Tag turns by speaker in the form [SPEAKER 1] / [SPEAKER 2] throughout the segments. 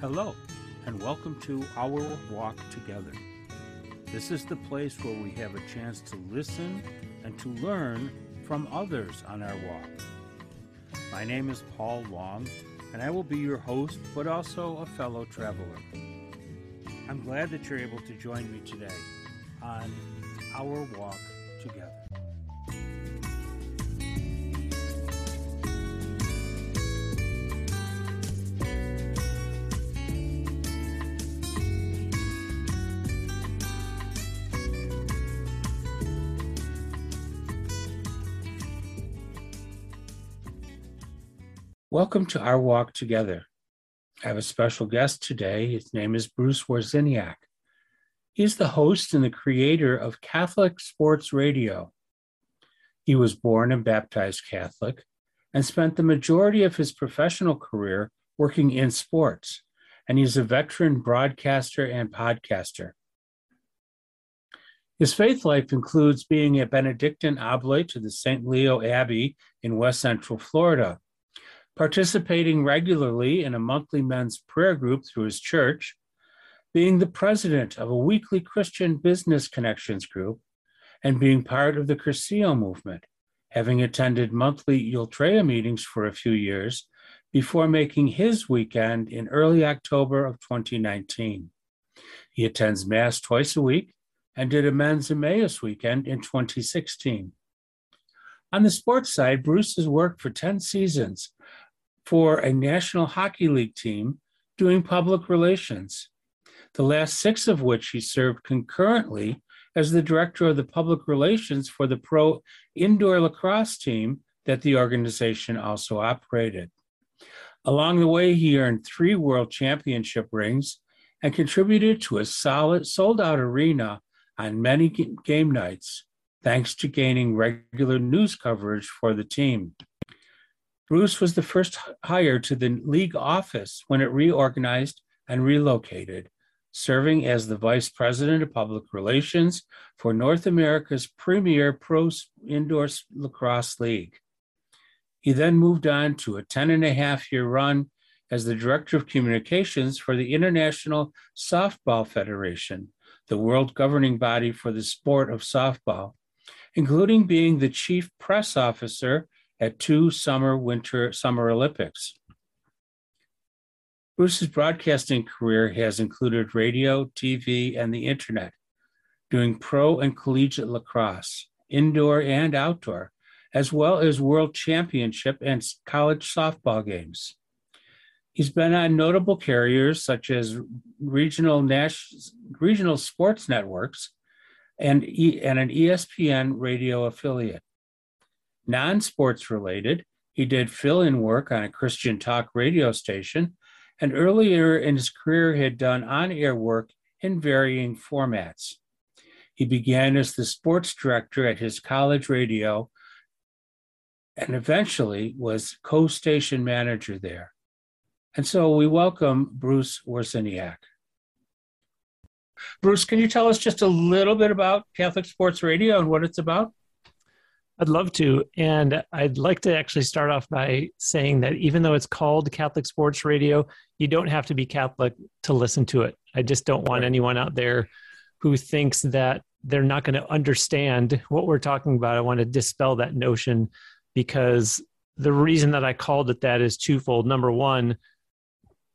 [SPEAKER 1] Hello, and welcome to Our Walk Together. This is the place where we have a chance to listen and to learn from others on our walk. My name is Paul Long, and I will be your host, but also a fellow traveler. I'm glad that you're able to join me today on Our Walk Together. Welcome to our walk together. I have a special guest today. His name is Bruce Wawrzyniak. He's the host and the creator of Catholic Sports Radio. He was born and baptized Catholic and spent the majority of his professional career working in sports, and he's a veteran broadcaster and podcaster. His faith life includes being a Benedictine oblate to the St. Leo Abbey in West Central Florida participating regularly in a monthly men's prayer group through his church, being the president of a weekly Christian business connections group, and being part of the Cursillo movement, having attended monthly Ultreya meetings for a few years before making his weekend in early October of 2019. He attends Mass twice a week and did a men's Emmaus weekend in 2016. On the sports side, Bruce has worked for 10 seasons for a National Hockey League team doing public relations, the last six of which he served concurrently as the director of the public relations for the pro indoor lacrosse team that the organization also operated. Along the way, he earned three world championship rings and contributed to a solid sold out arena on many game nights, thanks to gaining regular news coverage for the team. Bruce was the first hire to the league office when it reorganized and relocated, serving as the vice president of public relations for North America's premier pro indoor lacrosse league. He then moved on to a 10 and a half year run as the director of communications for the International Softball Federation, the world governing body for the sport of softball, including being the chief press officer at two summer, winter, summer Olympics. Bruce's broadcasting career has included radio, TV, and the internet, doing pro and collegiate lacrosse, indoor and outdoor, as well as world championship and college softball games. He's been on notable carriers such as regional, national, regional sports networks and, e, and an ESPN radio affiliate non sports related. He did fill in work on a Christian talk radio station, and earlier in his career had done on air work in varying formats. He began as the sports director at his college radio and eventually was co station manager there. And so we welcome Bruce Wawrzyniak. Bruce, can you tell us just a little bit about Catholic Sports Radio and what it's about?
[SPEAKER 2] I'd love to. And I'd like to actually start off by saying that even though it's called Catholic Sports Radio, you don't have to be Catholic to listen to it. I just don't want anyone out there who thinks that they're not going to understand what we're talking about. I want to dispel that notion because the reason that I called it that is twofold. Number one,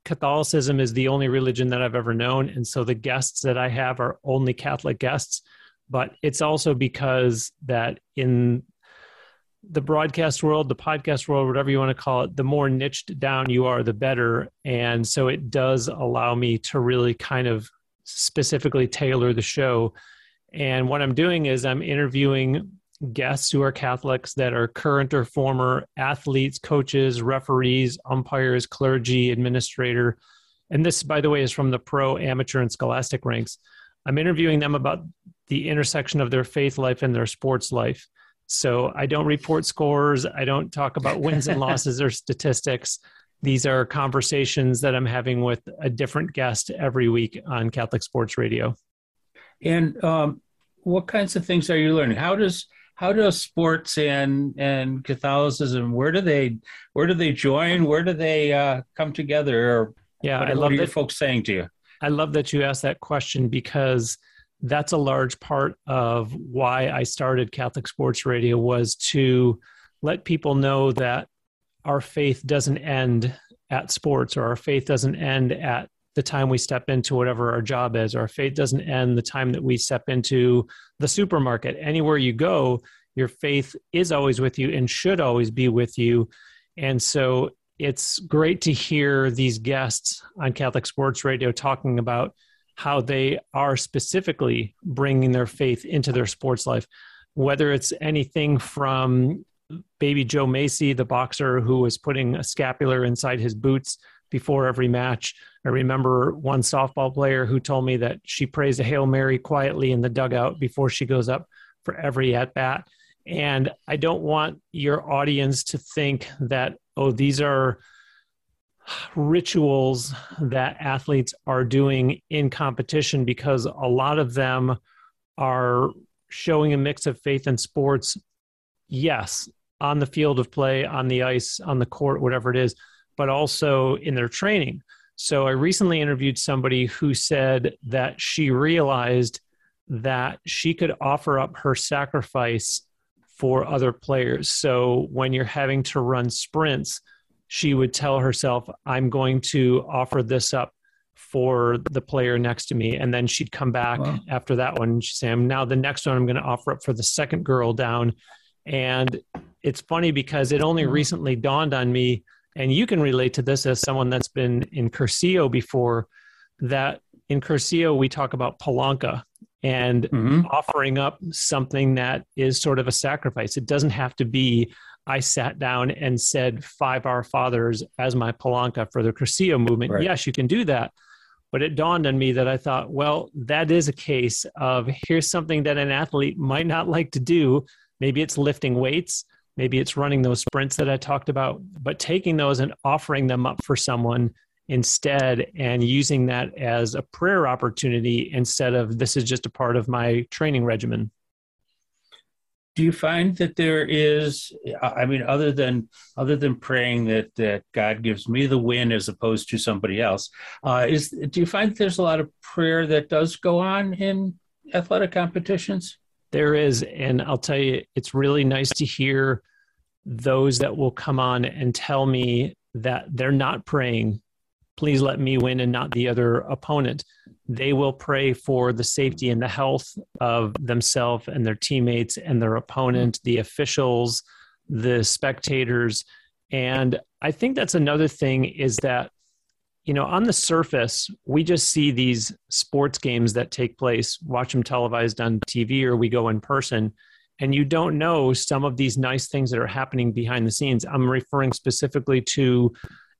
[SPEAKER 2] Catholicism is the only religion that I've ever known. And so the guests that I have are only Catholic guests. But it's also because that in the broadcast world, the podcast world, whatever you want to call it, the more niched down you are, the better. And so it does allow me to really kind of specifically tailor the show. And what I'm doing is I'm interviewing guests who are Catholics that are current or former athletes, coaches, referees, umpires, clergy, administrator. And this, by the way, is from the pro, amateur, and scholastic ranks. I'm interviewing them about the intersection of their faith life and their sports life. So I don't report scores. I don't talk about wins and losses or statistics. These are conversations that I'm having with a different guest every week on Catholic Sports Radio.
[SPEAKER 1] And um, what kinds of things are you learning? How does how does sports and and Catholicism where do they where do they join? Where do they uh, come together? Or
[SPEAKER 2] Yeah,
[SPEAKER 1] what,
[SPEAKER 2] I
[SPEAKER 1] what
[SPEAKER 2] love
[SPEAKER 1] are your
[SPEAKER 2] that.
[SPEAKER 1] folks saying to you?
[SPEAKER 2] I love that you asked that question because that's a large part of why I started Catholic Sports Radio was to let people know that our faith doesn't end at sports or our faith doesn't end at the time we step into whatever our job is. or Our faith doesn't end the time that we step into the supermarket. Anywhere you go, your faith is always with you and should always be with you. And so it's great to hear these guests on Catholic Sports Radio talking about how they are specifically bringing their faith into their sports life, whether it's anything from baby Joe Mesi, the boxer who was putting a scapular inside his boots before every match. I remember one softball player who told me that she prays a Hail Mary quietly in the dugout before she goes up for every at bat. And I don't want your audience to think that, oh, these are rituals that athletes are doing in competition because a lot of them are showing a mix of faith and sports. Yes, on the field of play, on the ice, on the court, whatever it is, but also in their training. So I recently interviewed somebody who said that she realized that she could offer up her sacrifice for other players. So when you're having to run sprints, she would tell herself, I'm going to offer this up for the player next to me. And then she'd come back wow. after that one she'd say, now the next one I'm going to offer up for the second girl down. And it's funny because it only hmm. recently dawned on me, and you can relate to this as someone that's been in Cursillo before, that in Cursillo we talk about palanca and mm-hmm. offering up something that is sort of a sacrifice. It doesn't have to be I sat down and said five Our Fathers as my palanca for the Cursillo movement. Right. Yes, you can do that. But it dawned on me that I thought, well, that is a case of here's something that an athlete might not like to do. Maybe it's lifting weights, maybe it's running those sprints that I talked about, but taking those and offering them up for someone instead and using that as a prayer opportunity instead of this is just a part of my training regimen.
[SPEAKER 1] Do you find that there is i mean other than other than praying that that god gives me the win as opposed to somebody else uh, is do you find there's a lot of prayer that does go on in athletic competitions?
[SPEAKER 2] There is and i'll tell you it's really nice to hear those that will come on and tell me that they're not praying please let me win and not the other opponent. They will pray for the safety and the health of themselves and their teammates and their opponent, the officials, the spectators. And I think that's another thing is that, you know, on the surface, we just see these sports games that take place, watch them televised on TV or we go in person. And you don't know some of these nice things that are happening behind the scenes. I'm referring specifically to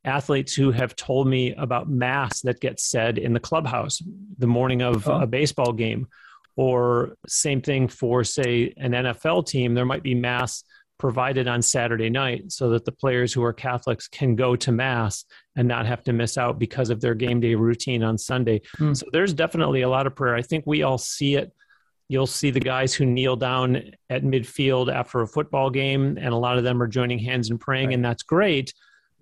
[SPEAKER 2] athletes who have told me about mass that gets said in the clubhouse the morning of oh. a baseball game or same thing for say an NFL team there might be mass provided on Saturday night so that the players who are Catholics can go to mass and not have to miss out because of their game day routine on Sunday. Hmm. So there's definitely a lot of prayer. I think we all see it. You'll see the guys who kneel down at midfield after a football game and a lot of them are joining hands and praying right. and that's great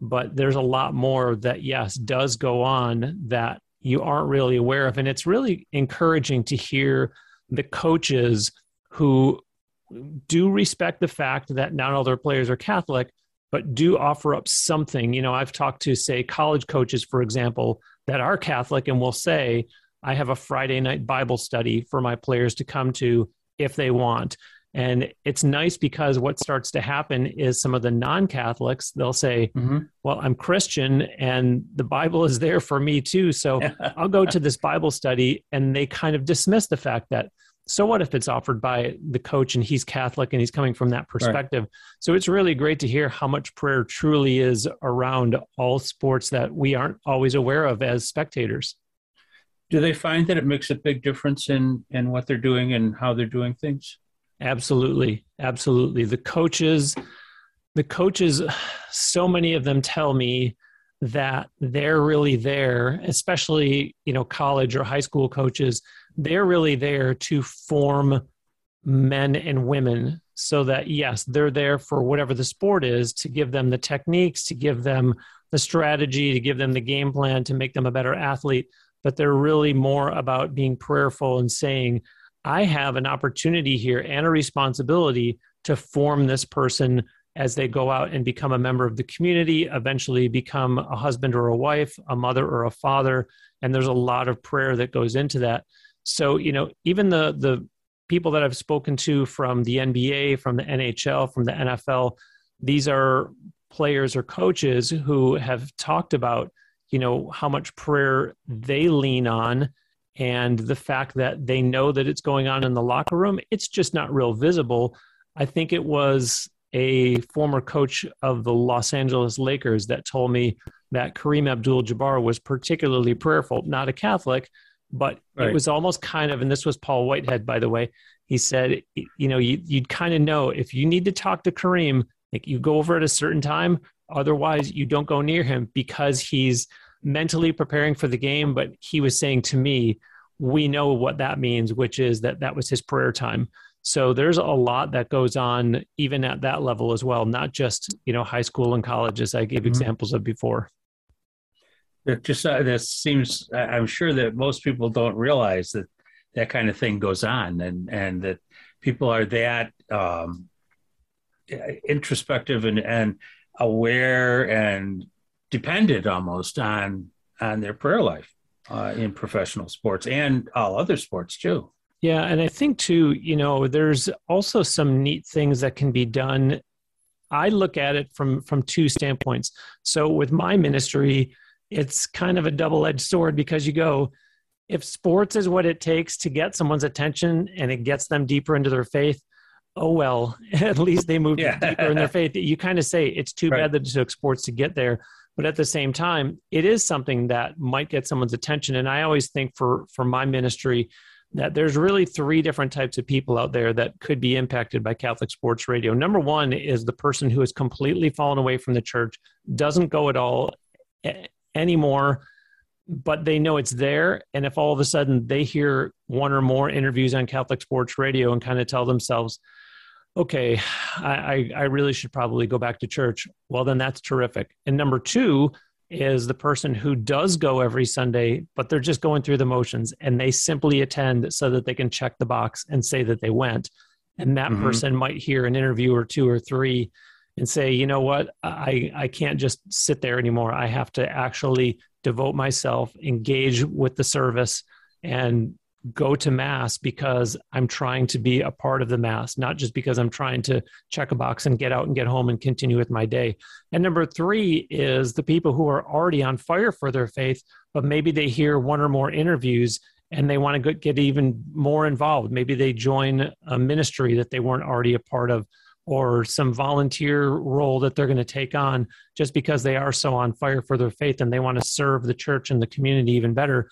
[SPEAKER 2] but there's a lot more that yes does go on that you aren't really aware of. And it's really encouraging to hear the coaches who do respect the fact that not all their players are catholic but do offer up something. You know i've talked to say college coaches for example that are catholic and will say i have a friday night bible study for my players to come to if they want and it's nice because what starts to happen is some of the non Catholics, they'll say, mm-hmm. Well, I'm Christian and the Bible is there for me too. So I'll go to this Bible study. And they kind of dismiss the fact that, so what if it's offered by the coach and he's Catholic and he's coming from that perspective? Right. So it's really great to hear how much prayer truly is around all sports that we aren't always aware of as spectators.
[SPEAKER 1] Do they find that it makes a big difference in, in what they're doing and how they're doing things?
[SPEAKER 2] Absolutely. Absolutely. The coaches, the coaches, so many of them tell me that they're really there, especially, you know, college or high school coaches, they're really there to form men and women so that yes, they're there for whatever the sport is to give them the techniques, to give them the strategy to give them the game plan to make them a better athlete but they're really more about being prayerful and saying i have an opportunity here and a responsibility to form this person as they go out and become a member of the community, eventually become a husband or a wife, a mother or a father. And there's a lot of prayer that goes into that. So, you know, even the the people that I've spoken to from the NBA, from the NHL, from the NFL, these are players or coaches who have talked about, you know, how much prayer they lean on and the fact that they know that it's going on in the locker room. It's just not real visible. I think it was a former coach of the Los Angeles Lakers that told me that Kareem Abdul Jabbar was particularly prayerful, not a Catholic, but right. it was almost kind of, and this was Paul Westhead, by the way. He said, you know, you, you'd kind of know if you need to talk to Kareem, like you go over at a certain time. Otherwise, you don't go near him because he's mentally preparing for the game. But he was saying to me, we know what that means, which is that that was his prayer time. So there's a lot that goes on even at that level as well, not just you know high school and college, as I gave mm-hmm. examples of before.
[SPEAKER 1] It just uh, this seems. I'm sure that most people don't realize that that kind of thing goes on, and and that people are that um, introspective and and aware and dependent almost on on their prayer life uh, in professional sports and all other sports too.
[SPEAKER 2] Yeah, and I think too, you know, there's also some neat things that can be done. I look at it from from two standpoints. So with my ministry, it's kind of a double-edged sword because you go if sports is what it takes to get someone's attention and it gets them deeper into their faith, oh well, at least they moved yeah. deeper in their faith. You kind of say it's too right. bad that it took sports to get there. But at the same time, it is something that might get someone's attention. And I always think for for my ministry, that there's really three different types of people out there that could be impacted by Catholic Sports Radio. Number one is the person who has completely fallen away from the church, doesn't go at all anymore, but they know it's there. And if all of a sudden they hear one or more interviews on Catholic Sports Radio and kind of tell themselves, okay, I, I really should probably go back to church, well, then that's terrific. And number two, is the person who does go every Sunday, but they're just going through the motions and they simply attend so that they can check the box and say that they went. And that mm-hmm. person might hear an interview or two or three and say, you know what, I, I can't just sit there anymore. I have to actually devote myself, engage with the service, and go to mass because I'm trying to be a part of the mass, not just because I'm trying to check a box and get out and get home and continue with my day. And number three is the people who are already on fire for their faith, but maybe they hear one or more interviews and they want to get even more involved. Maybe they join a ministry that they weren't already a part of or some volunteer role that they're going to take on just because they are so on fire for their faith and they want to serve the church and the community even better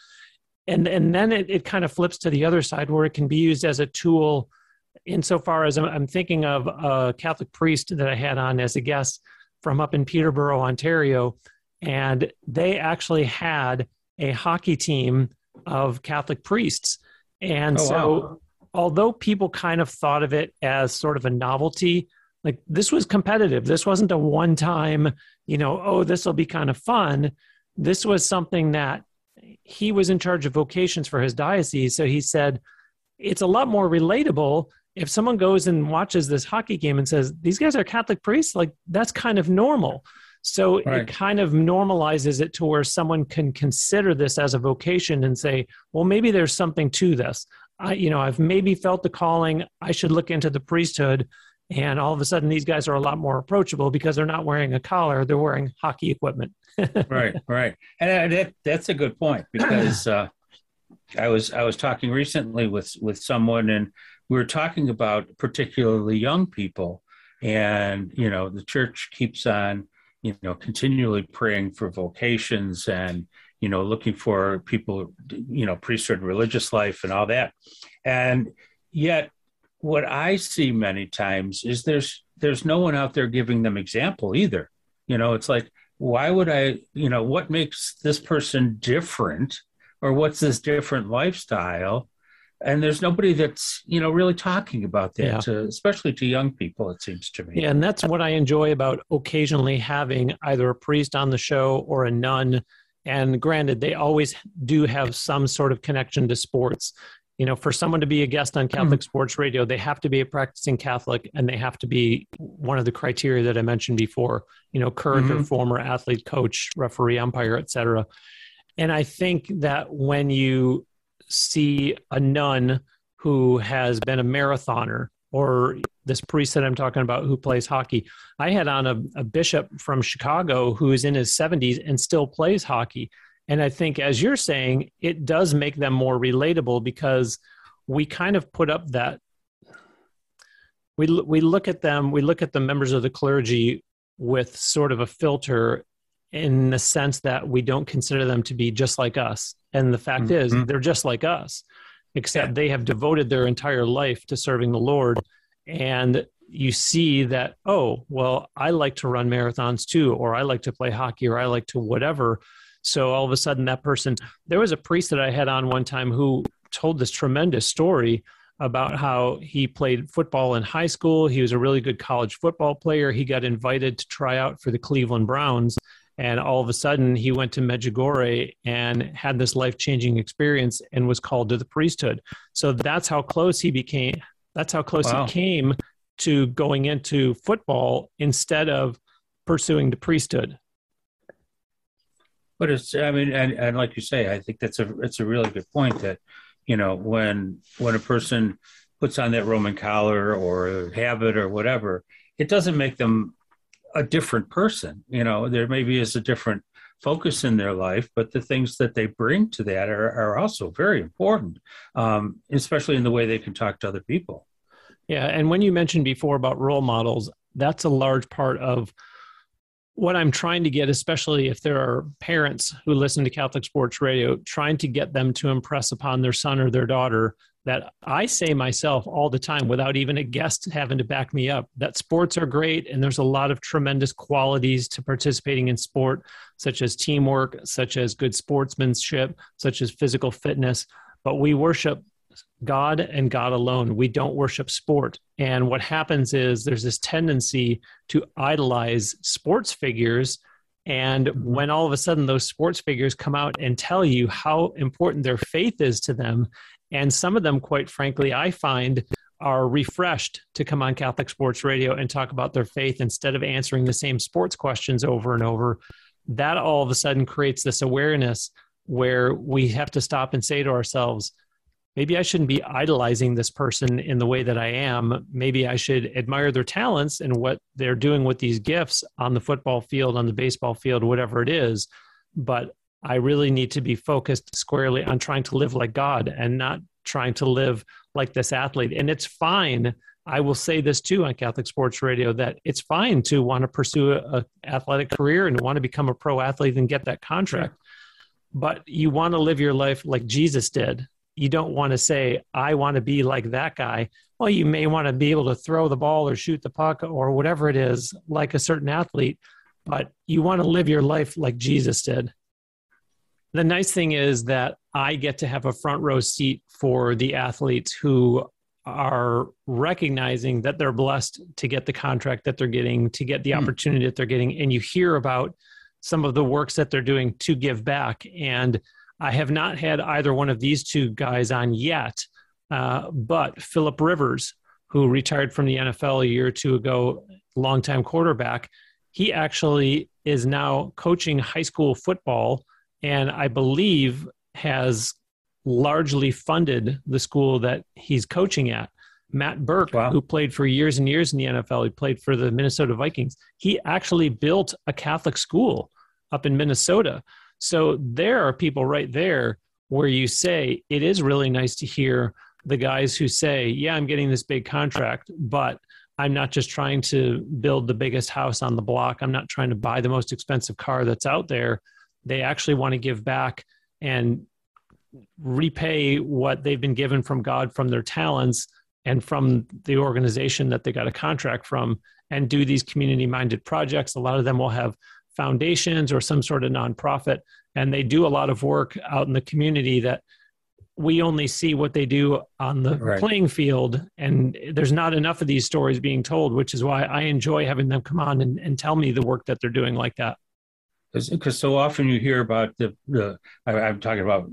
[SPEAKER 2] and and then it, it kind of flips to the other side where it can be used as a tool insofar as I'm, I'm thinking of a catholic priest that i had on as a guest from up in peterborough ontario. And they actually had a hockey team of catholic priests. And oh, so wow. although people kind of thought of it as sort of a novelty like this was competitive. This wasn't a one time you know oh this will be kind of fun. This was something that he was in charge of vocations for his diocese. So he said, it's a lot more relatable if someone goes and watches this hockey game and says, these guys are Catholic priests, like that's kind of normal. So right. it kind of normalizes it to where someone can consider this as a vocation and say, well, maybe there's something to this. I, you know, I've maybe felt the calling. I should look into the priesthood. And all of a sudden, these guys are a lot more approachable because they're not wearing a collar; they're wearing hockey equipment.
[SPEAKER 1] Right, right, and that that's a good point because uh, I was I was talking recently with with someone, and we were talking about particularly young people, and you know the church keeps on you know continually praying for vocations and you know looking for people you know priesthood religious life and all that. And yet what i see many times is there's there's no one out there giving them example either. You know it's like why would I, you know, what makes this person different or what's this different lifestyle and there's nobody that's you know really talking about that, yeah. to, especially to young people. It seems to me.
[SPEAKER 2] Yeah, and that's what I enjoy about occasionally having either a priest on the show or a nun. And granted, they always do have some sort of connection to sports. You know, for someone to be a guest on Catholic mm. Sports Radio, they have to be a practicing Catholic, and they have to be one of the criteria that I mentioned before. You know, current mm-hmm. or former athlete, coach, referee, umpire, etc. And I think that when you see a nun who has been a marathoner or this priest that I'm talking about who plays hockey. I had on a, a, bishop from Chicago who is in his 70s and still plays hockey. And I think, as you're saying, it does make them more relatable because we kind of put up that. We, we look at them, we look at the members of the clergy with sort of a filter in the sense that we don't consider them to be just like us. And the fact mm-hmm. is, they're just like us, except yeah. they have devoted their entire life to serving the Lord. And you see that, oh, well, I like to run marathons too, or I like to play hockey, or I like to whatever. So all of a sudden, that person, there was a priest that I had on one time who told this tremendous story about how he played football in high school. He was a really good college football player. He got invited to try out for the Cleveland Browns and all of a sudden he went to Medjugorje and had this life-changing experience and was called to the priesthood. So that's how close he became. That's how close wow. he came to going into football instead of pursuing the priesthood.
[SPEAKER 1] But it's, I mean, and, and like you say, I think that's a, it's a really good point that, you know, when, when a person puts on that Roman collar or habit or whatever, it doesn't make them a different person. You know, there maybe is a different focus in their life, but the things that they bring to that are, are also very important, um, especially in the way they can talk to other people.
[SPEAKER 2] Yeah. And when you mentioned before about role models, that's a large part of what I'm trying to get, especially if there are parents who listen to Catholic Sports Radio, trying to get them to impress upon their son or their daughter that I say myself all the time without even a guest having to back me up that sports are great and there's a lot of tremendous qualities to participating in sport, such as teamwork, such as good sportsmanship, such as physical fitness. But we worship God and God alone. We don't worship sport. And what happens is there's this tendency to idolize sports figures. And when all of a sudden those sports figures come out and tell you how important their faith is to them and some of them, quite frankly, I find are refreshed to come on Catholic Sports Radio and talk about their faith instead of answering the same sports questions over and over. That all of a sudden creates this awareness where we have to stop and say to ourselves, maybe I shouldn't be idolizing this person in the way that I am. Maybe I should admire their talents and what they're doing with these gifts on the football field, on the baseball field, whatever it is. But I really need to be focused squarely on trying to live like God and not trying to live like this athlete. And it's fine. I will say this too on Catholic Sports Radio that it's fine to want to pursue a, athletic career and want to become a pro athlete and get that contract. But you want to live your life like Jesus did. You don't want to say, I want to be like that guy. Well, you may want to be able to throw the ball or shoot the puck or whatever it is, like a certain athlete, but you want to live your life like Jesus did the nice thing is that I get to have a front row seat for the athletes who are recognizing that they're blessed to get the contract that they're getting, to get the mm. opportunity that they're getting. And you hear about some of the works that they're doing to give back. And I have not had either one of these two guys on yet, uh, but Philip Rivers, who retired from the NFL a year or two ago, longtime quarterback, he actually is now coaching high school football and I believe has largely funded the school that he's coaching at. Matt Birk, wow. who played for years and years in the NFL, he played for the Minnesota Vikings. He actually built a Catholic school up in Minnesota. So there are people right there where you say it is really nice to hear the guys who say, Yeah, I'm getting this big contract, but I'm not just trying to build the biggest house on the block. I'm not trying to buy the most expensive car that's out there they actually want to give back and repay what they've been given from God from their talents and from the organization that they got a contract from and do these community minded projects. A lot of them will have foundations or some sort of nonprofit, and they do a lot of work out in the community that we only see what they do on the right. playing field. And there's not enough of these stories being told which is why i enjoy having them come on and, and tell me the work that they're doing like that.
[SPEAKER 1] Because so often you hear about the, the I, am talking about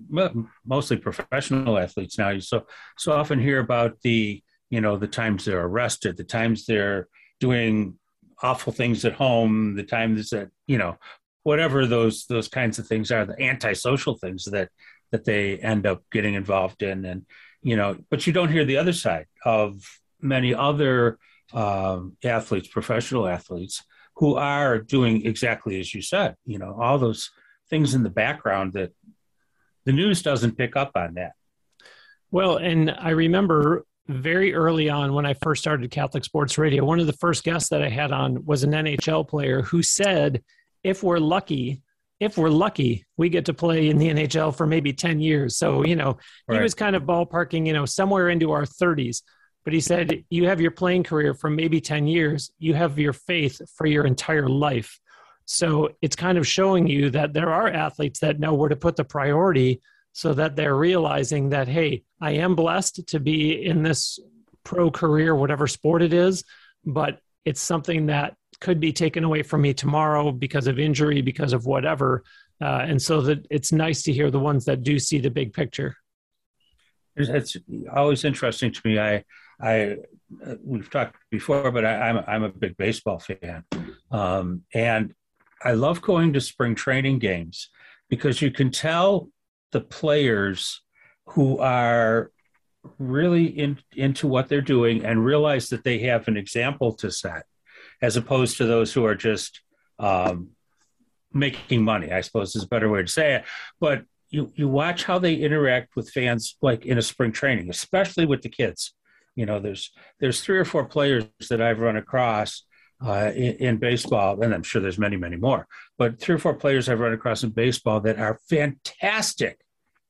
[SPEAKER 1] mostly professional athletes now. You so so often hear about the you know the times they're arrested the times they're doing awful things at home the times that you know whatever those those kinds of things are the antisocial things that that they end up getting involved in. And you know but you don't hear the other side of many other um, athletes professional athletes who are doing exactly as you said you know all those things in the background that the news doesn't pick up on that.
[SPEAKER 2] Well and i remember very early on when i first started catholic sports radio one of the first guests that i had on was an nhl player who said if we're lucky if we're lucky, we get to play in the NHL for maybe 10 years. So, you know, right. he was kind of ballparking, you know, somewhere into our 30s. But he said, you have your playing career for maybe 10 years, you have your faith for your entire life. So it's kind of showing you that there are athletes that know where to put the priority so that they're realizing that, hey, I am blessed to be in this pro career, whatever sport it is, but it's something that could be taken away from me tomorrow because of injury, because of whatever. Uh, and so that it's nice to hear the ones that do see the big picture.
[SPEAKER 1] It's always interesting to me. I, I, we've talked before, but I, am I'm, I'm a big baseball fan, um, and I love going to spring training games because you can tell the players who are really in, into what they're doing and realize that they have an example to set as opposed to those who are just um, making money, I suppose is a better way to say it. But you, you watch how they interact with fans like in a spring training, especially with the kids. You know, there's there's three or four players that I've run across uh, in, in, baseball, and I'm sure there's many, many more. But three or four players I've run across in baseball that are fantastic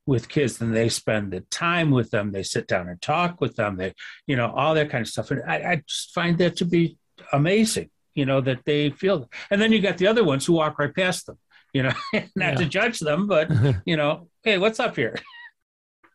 [SPEAKER 1] with kids. And they spend the time with them. They sit down and talk with them. They, you know, all that kind of stuff. And I, I just find that to be amazing, you know, that they feel. And then you got the other ones who walk right past them, you know, not yeah. to judge them, but, you know, hey, what's up here?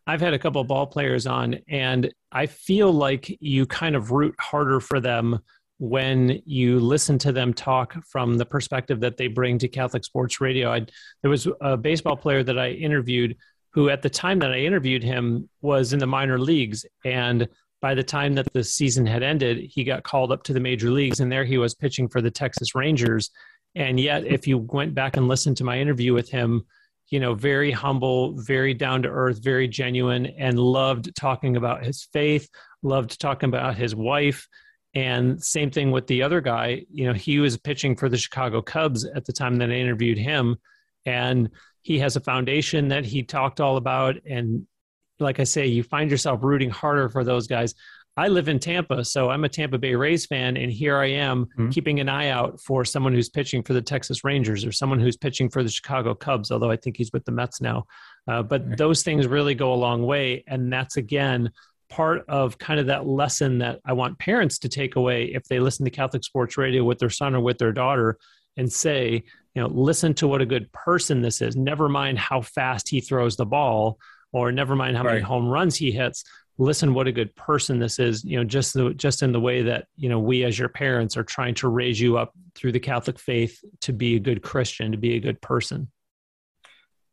[SPEAKER 2] I've had a couple ball players on, and I feel like you kind of root harder for them when you listen to them talk from the perspective that they bring to Catholic Sports Radio. I, there was a baseball player that I interviewed who, at the time that I interviewed him, was in the minor leagues, and by the time that the season had ended, he got called up to the major leagues, and there he was pitching for the Texas Rangers. And yet, if you went back and listened to my interview with him, you know, very humble, very down to earth, very genuine, and loved talking about his faith, loved talking about his wife. And same thing with the other guy. You know, he was pitching for the Chicago Cubs at the time that I interviewed him. And he has a foundation that he talked all about and like I say, you find yourself rooting harder for those guys. I live in Tampa, so I'm a Tampa Bay Rays fan, and here I am mm-hmm. keeping an eye out for someone who's pitching for the Texas Rangers or someone who's pitching for the Chicago Cubs, although I think he's with the Mets now. Uh, but those things really go a long way, and that's again part of kind of that lesson that I want parents to take away if they listen to Catholic Sports Radio with their son or with their daughter and say, you know, listen to what a good person this is. Never mind how fast he throws the ball or never mind how right. many home runs he hits listen what a good person this is you know just the just in the way that you know we as your parents are trying to raise you up through the catholic faith to be a good christian to be a good person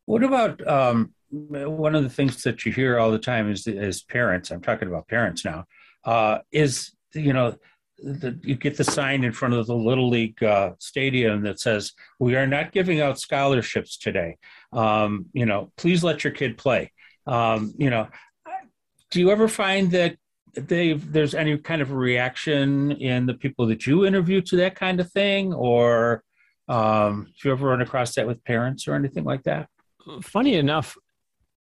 [SPEAKER 1] what about um, one of the things that you hear all the time is as parents i'm talking about parents now uh, is you know the, you get the sign in front of the little league uh, stadium that says we are not giving out scholarships today. Um, you know please let your kid play. Um, you know, do you ever find that there's any kind of reaction in the people that you interview to that kind of thing, or um, do you ever run across that with parents or anything like that?
[SPEAKER 2] Funny enough,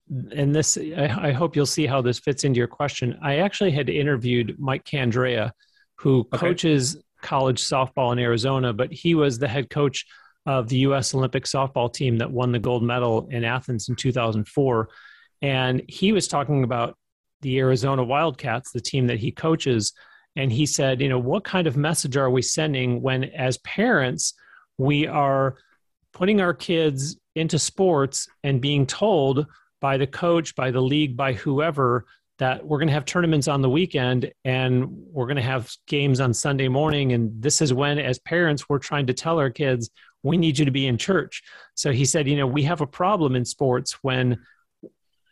[SPEAKER 2] and this I, I hope you'll see how this fits into your question. I actually had interviewed Mike Candrea, who okay. coaches college softball in Arizona, but he was the head coach of the U.S. Olympic softball team that won the gold medal in Athens in 2004. And he was talking about the Arizona Wildcats, the team that he coaches. And he said, you know, what kind of message are we sending when, as parents, we are putting our kids into sports and being told by the coach, by the league, by whoever that we're going to have tournaments on the weekend and we're going to have games on Sunday morning. And this is when, as parents, we're trying to tell our kids, we need you to be in church. So he said, you know, we have a problem in sports when,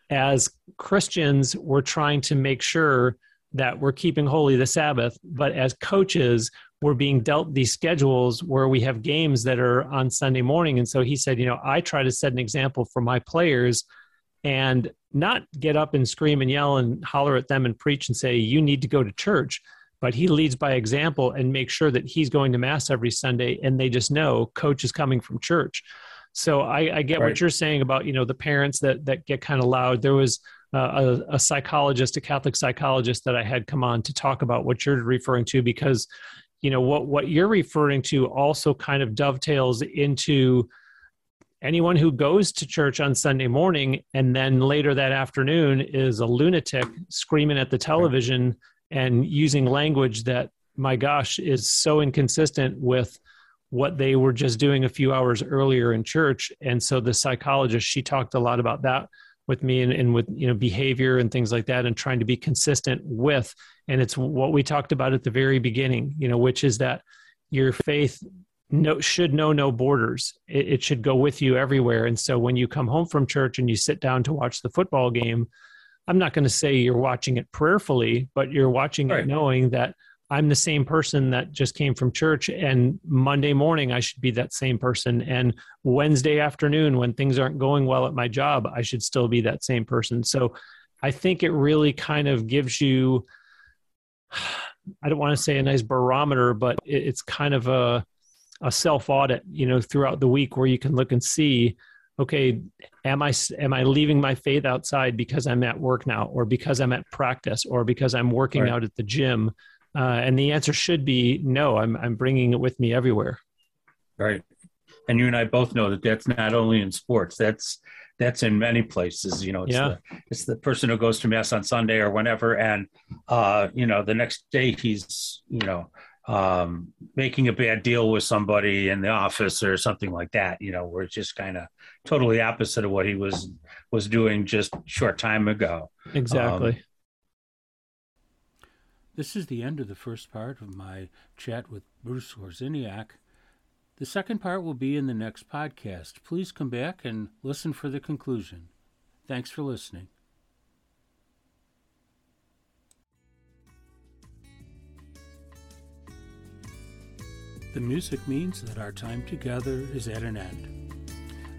[SPEAKER 2] as Christians, we're trying to make sure that we're keeping holy the Sabbath, but as coaches, we're being dealt these schedules where we have games that are on Sunday morning. And so he said, you know, I try to set an example for my players and not get up and scream and yell and holler at them and preach and say, you need to go to church. But he leads by example and makes sure that he's going to mass every Sunday and they just know coach is coming from church. So I, I get right. what you're saying about, you know, the parents that, that get kind of loud. There was uh, a, a psychologist, a Catholic psychologist that I had come on to talk about what you're referring to because you know what what you're referring to also kind of dovetails into anyone who goes to church on Sunday morning and then later that afternoon is a lunatic screaming at the television and using language that my gosh is so inconsistent with what they were just doing a few hours earlier in church. And so the psychologist she talked a lot about that with me and, and with you know behavior and things like that and trying to be consistent with. And it's what we talked about at the very beginning you know which is that your faith Mm-hmm. no, should know no borders it, it should go with you everywhere and so when you come home from church and you sit down to watch the football game i'm not going to say you're watching it prayerfully but you're watching right. it knowing that I'm the same person that just came from church, and Monday morning I should be that same person. And Wednesday afternoon, when things aren't going well at my job, I should still be that same person. So I think it really kind of gives you, I don't want to say a nice barometer, but it's kind of a, a self audit, you know, throughout the week where you can look and see, okay, am I am I leaving my faith outside because I'm at work now, or because I'm at practice, or because I'm working right. out at the gym? Uh, and the answer should be no. I'm I'm bringing it with me everywhere.
[SPEAKER 1] Right, and you and I both know that that's not only in sports. That's that's in many places. You know, it's, yeah. the, it's the person who goes to mass on Sunday or whenever, and uh, you know, the next day he's you know um, making a bad deal with somebody in the office or something like that. You know, where it's just kind of totally opposite of what he was was doing just short time ago.
[SPEAKER 2] Exactly. Um,
[SPEAKER 1] this is the end of the first part of my chat with Bruce Wawrzyniak. The second part will be in the next podcast. Please come back and listen for the conclusion. Thanks for listening. The music means that our time together is at an end.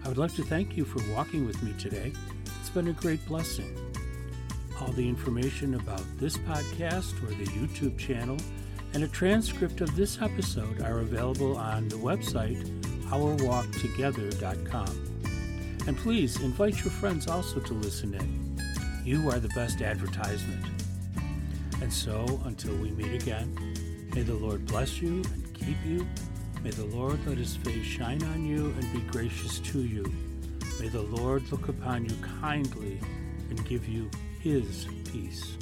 [SPEAKER 1] I would like to thank you for walking with me today. It's been a great blessing. All the information about this podcast or the YouTube channel and a transcript of this episode are available on the website ourwalktogether.com. And please invite your friends also to listen in. You are the best advertisement. And so, until we meet again, may the Lord bless you keep you. May the Lord let his face shine on you and be gracious to you. May the Lord look upon you kindly and give you his peace.